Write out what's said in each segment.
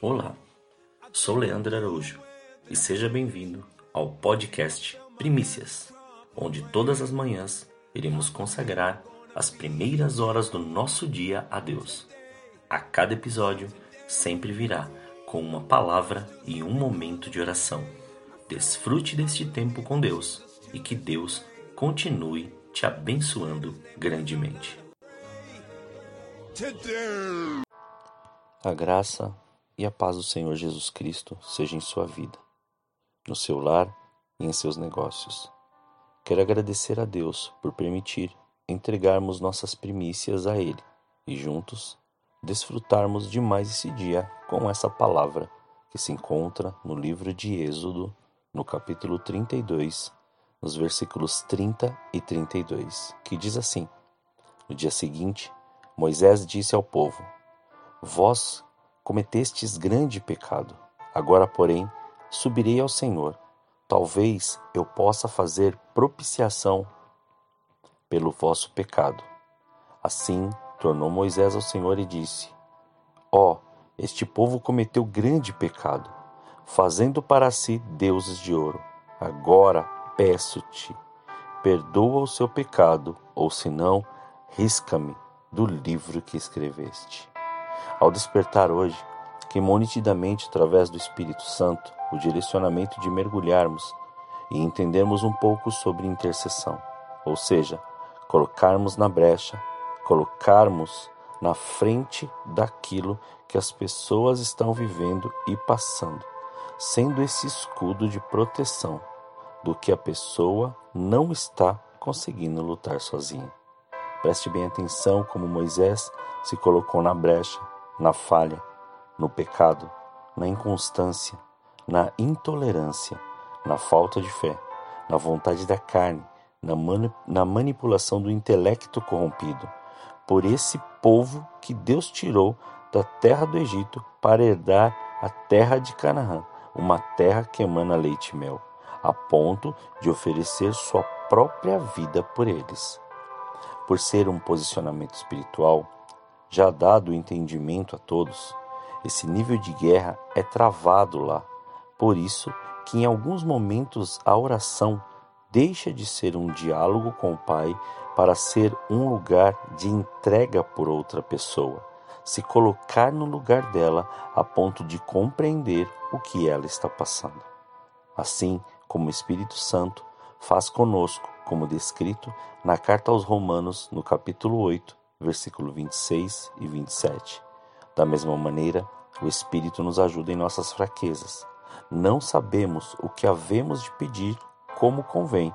Olá, sou Leandro Araújo e seja bem-vindo ao podcast Primícias, onde todas as manhãs iremos consagrar as primeiras horas do nosso dia a Deus. A cada episódio sempre virá com uma palavra e um momento de oração. Desfrute deste tempo com Deus e que Deus continue te abençoando grandemente. A graça e a paz do Senhor Jesus Cristo seja em sua vida, no seu lar e em seus negócios. Quero agradecer a Deus por permitir entregarmos nossas primícias a Ele e juntos desfrutarmos de mais esse dia com essa palavra que se encontra no livro de Êxodo, no capítulo 32, nos versículos 30 e 32, que diz assim: No dia seguinte, Moisés disse ao povo: Vós cometestes grande pecado. Agora, porém, subirei ao Senhor. Talvez eu possa fazer propiciação pelo vosso pecado. Assim, tornou Moisés ao Senhor e disse: Ó, oh, este povo cometeu grande pecado, fazendo para si deuses de ouro. Agora peço-te, perdoa o seu pecado, ou senão, risca-me do livro que escreveste. Ao despertar hoje, queimou nitidamente através do Espírito Santo o direcionamento de mergulharmos e entendermos um pouco sobre intercessão, ou seja, colocarmos na brecha, colocarmos na frente daquilo que as pessoas estão vivendo e passando, sendo esse escudo de proteção do que a pessoa não está conseguindo lutar sozinha. Preste bem atenção como Moisés se colocou na brecha na falha, no pecado, na inconstância, na intolerância, na falta de fé, na vontade da carne, na, mani na manipulação do intelecto corrompido, por esse povo que Deus tirou da terra do Egito para herdar a terra de Canaã, uma terra que emana leite e mel, a ponto de oferecer sua própria vida por eles. Por ser um posicionamento espiritual, já dado o entendimento a todos, esse nível de guerra é travado lá. Por isso que em alguns momentos a oração deixa de ser um diálogo com o Pai para ser um lugar de entrega por outra pessoa, se colocar no lugar dela a ponto de compreender o que ela está passando. Assim como o Espírito Santo faz conosco, como descrito na carta aos Romanos, no capítulo 8, versículo 26 e 27. Da mesma maneira, o Espírito nos ajuda em nossas fraquezas. Não sabemos o que havemos de pedir como convém,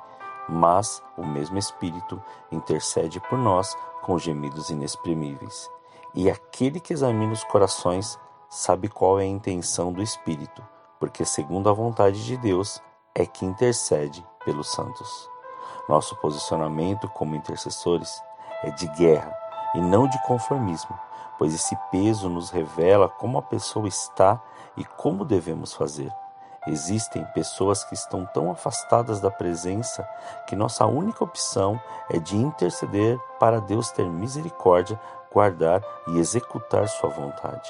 mas o mesmo Espírito intercede por nós com gemidos inexprimíveis. E aquele que examina os corações sabe qual é a intenção do Espírito, porque, segundo a vontade de Deus, é que intercede pelos santos. Nosso posicionamento como intercessores é de guerra, e não de conformismo, pois esse peso nos revela como a pessoa está e como devemos fazer. Existem pessoas que estão tão afastadas da presença que nossa única opção é de interceder para Deus ter misericórdia, guardar e executar Sua vontade.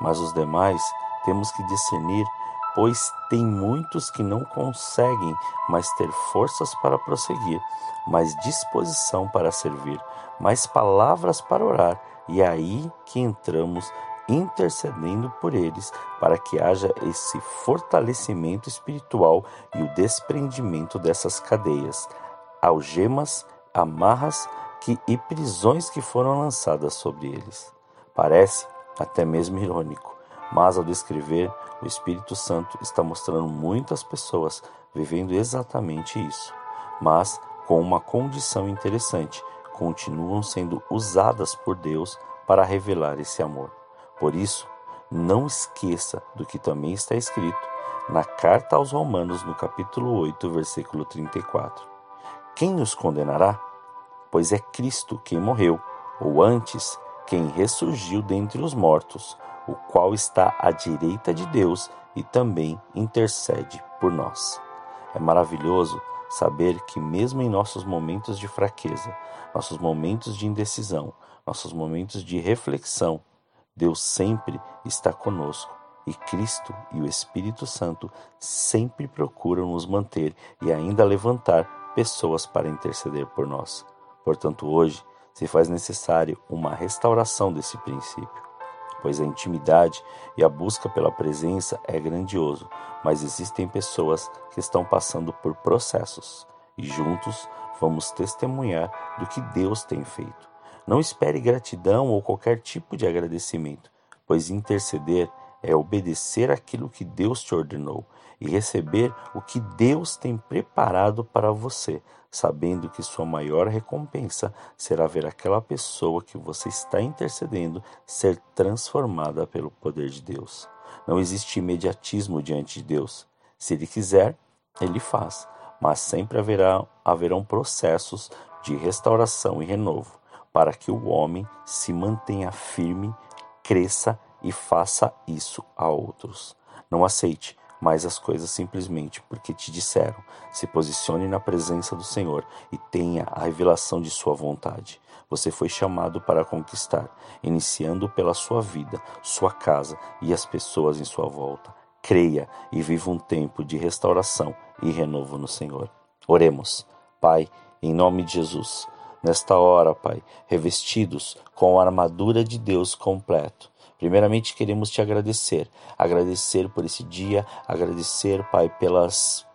Mas os demais temos que discernir, pois tem muitos que não conseguem mais ter forças para prosseguir, mais disposição para servir, mais palavras para orar, e é aí que entramos intercedendo por eles, para que haja esse fortalecimento espiritual e o desprendimento dessas cadeias, algemas, amarras que, e prisões que foram lançadas sobre eles. Parece até mesmo irônico, mas ao descrever, o Espírito Santo está mostrando muitas pessoas vivendo exatamente isso, mas com uma condição interessante continuam sendo usadas por Deus para revelar esse amor. Por isso, não esqueça do que também está escrito na carta aos Romanos, no capítulo 8, versículo 34. Quem os condenará? Pois é Cristo quem morreu, ou antes, quem ressurgiu dentre os mortos, o qual está à direita de Deus e também intercede por nós. É maravilhoso saber que, mesmo em nossos momentos de fraqueza, nossos momentos de indecisão, nossos momentos de reflexão, Deus sempre está conosco e Cristo e o Espírito Santo sempre procuram nos manter e ainda levantar pessoas para interceder por nós. Portanto, hoje se faz necessário uma restauração desse princípio, pois a intimidade e a busca pela presença é grandioso, mas existem pessoas que estão passando por processos e juntos vamos testemunhar do que Deus tem feito. Não espere gratidão ou qualquer tipo de agradecimento, pois interceder é obedecer aquilo que Deus te ordenou e receber o que Deus tem preparado para você, sabendo que sua maior recompensa será ver aquela pessoa que você está intercedendo ser transformada pelo poder de Deus. Não existe imediatismo diante de Deus. Se Ele quiser, Ele faz, mas sempre haverá, haverão processos de restauração e renovo para que o homem se mantenha firme, cresça e faça isso a outros. Não aceite mais as coisas simplesmente porque te disseram. Se posicione na presença do Senhor e tenha a revelação de Sua vontade. Você foi chamado para conquistar, iniciando pela sua vida, sua casa e as pessoas em sua volta. Creia e viva um tempo de restauração e renovo no Senhor. Oremos. Pai, em nome de Jesus, nesta hora, Pai, revestidos com a armadura de Deus completo Primeiramente queremos te agradecer, agradecer por esse dia, agradecer, Pai, pelas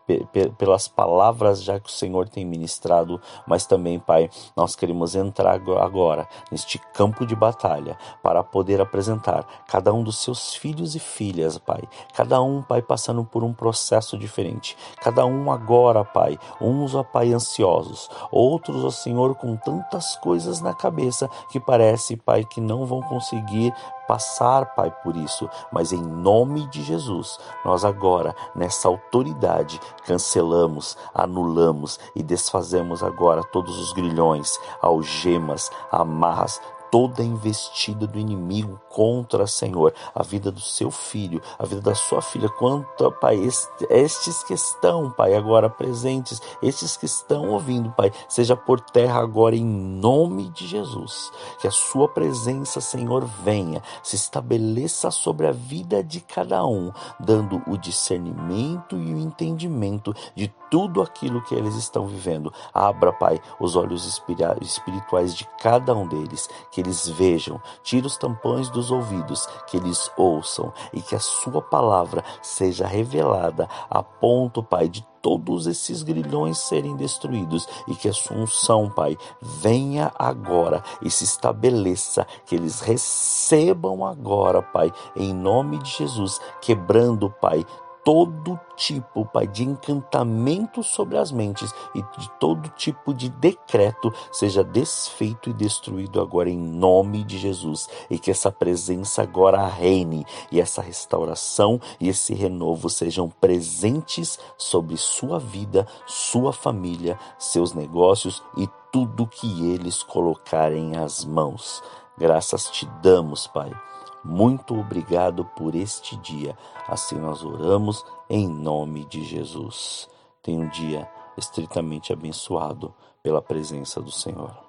pelas palavras já que o Senhor tem ministrado, mas também, Pai, nós queremos entrar agora neste campo de batalha para poder apresentar cada um dos seus filhos e filhas, Pai. Cada um, Pai, passando por um processo diferente. Cada um agora, Pai, uns, ó Pai, ansiosos, outros, ó Senhor, com tantas coisas na cabeça que parece, Pai, que não vão conseguir passar, Pai, por isso, mas em nome de Jesus, nós agora, nessa autoridade, cancelamos, anulamos e desfazemos agora todos os grilhões, algemas, amarras, toda investida do inimigo contra, Senhor, a vida do seu filho, a vida da sua filha, quanto, Pai, estes que estão, Pai, agora presentes, estes que estão ouvindo, Pai, seja por terra agora em nome de Jesus. Que a sua presença, Senhor, venha, se estabeleça sobre a vida de cada um, dando o discernimento e o entendimento de tudo aquilo que eles estão vivendo. Abra, Pai, os olhos espirituais de cada um deles, que eles vejam, tira os tampões dos ouvidos, que eles ouçam e que a Sua palavra seja revelada a ponto, Pai, de todos esses grilhões serem destruídos e que a sua unção, Pai, venha agora e se estabeleça, que eles recebam agora, Pai, em nome de Jesus, quebrando, Pai, todo tipo, Pai, de encantamento sobre as mentes e de todo tipo de decreto seja desfeito e destruído agora em nome de Jesus e que essa presença agora reine e essa restauração e esse renovo sejam presentes sobre sua vida, sua família, seus negócios e tudo que eles colocarem as mãos. Graças te damos, Pai muito obrigado por este dia. Assim nós oramos em nome de Jesus. Tenha um dia estritamente abençoado pela presença do Senhor.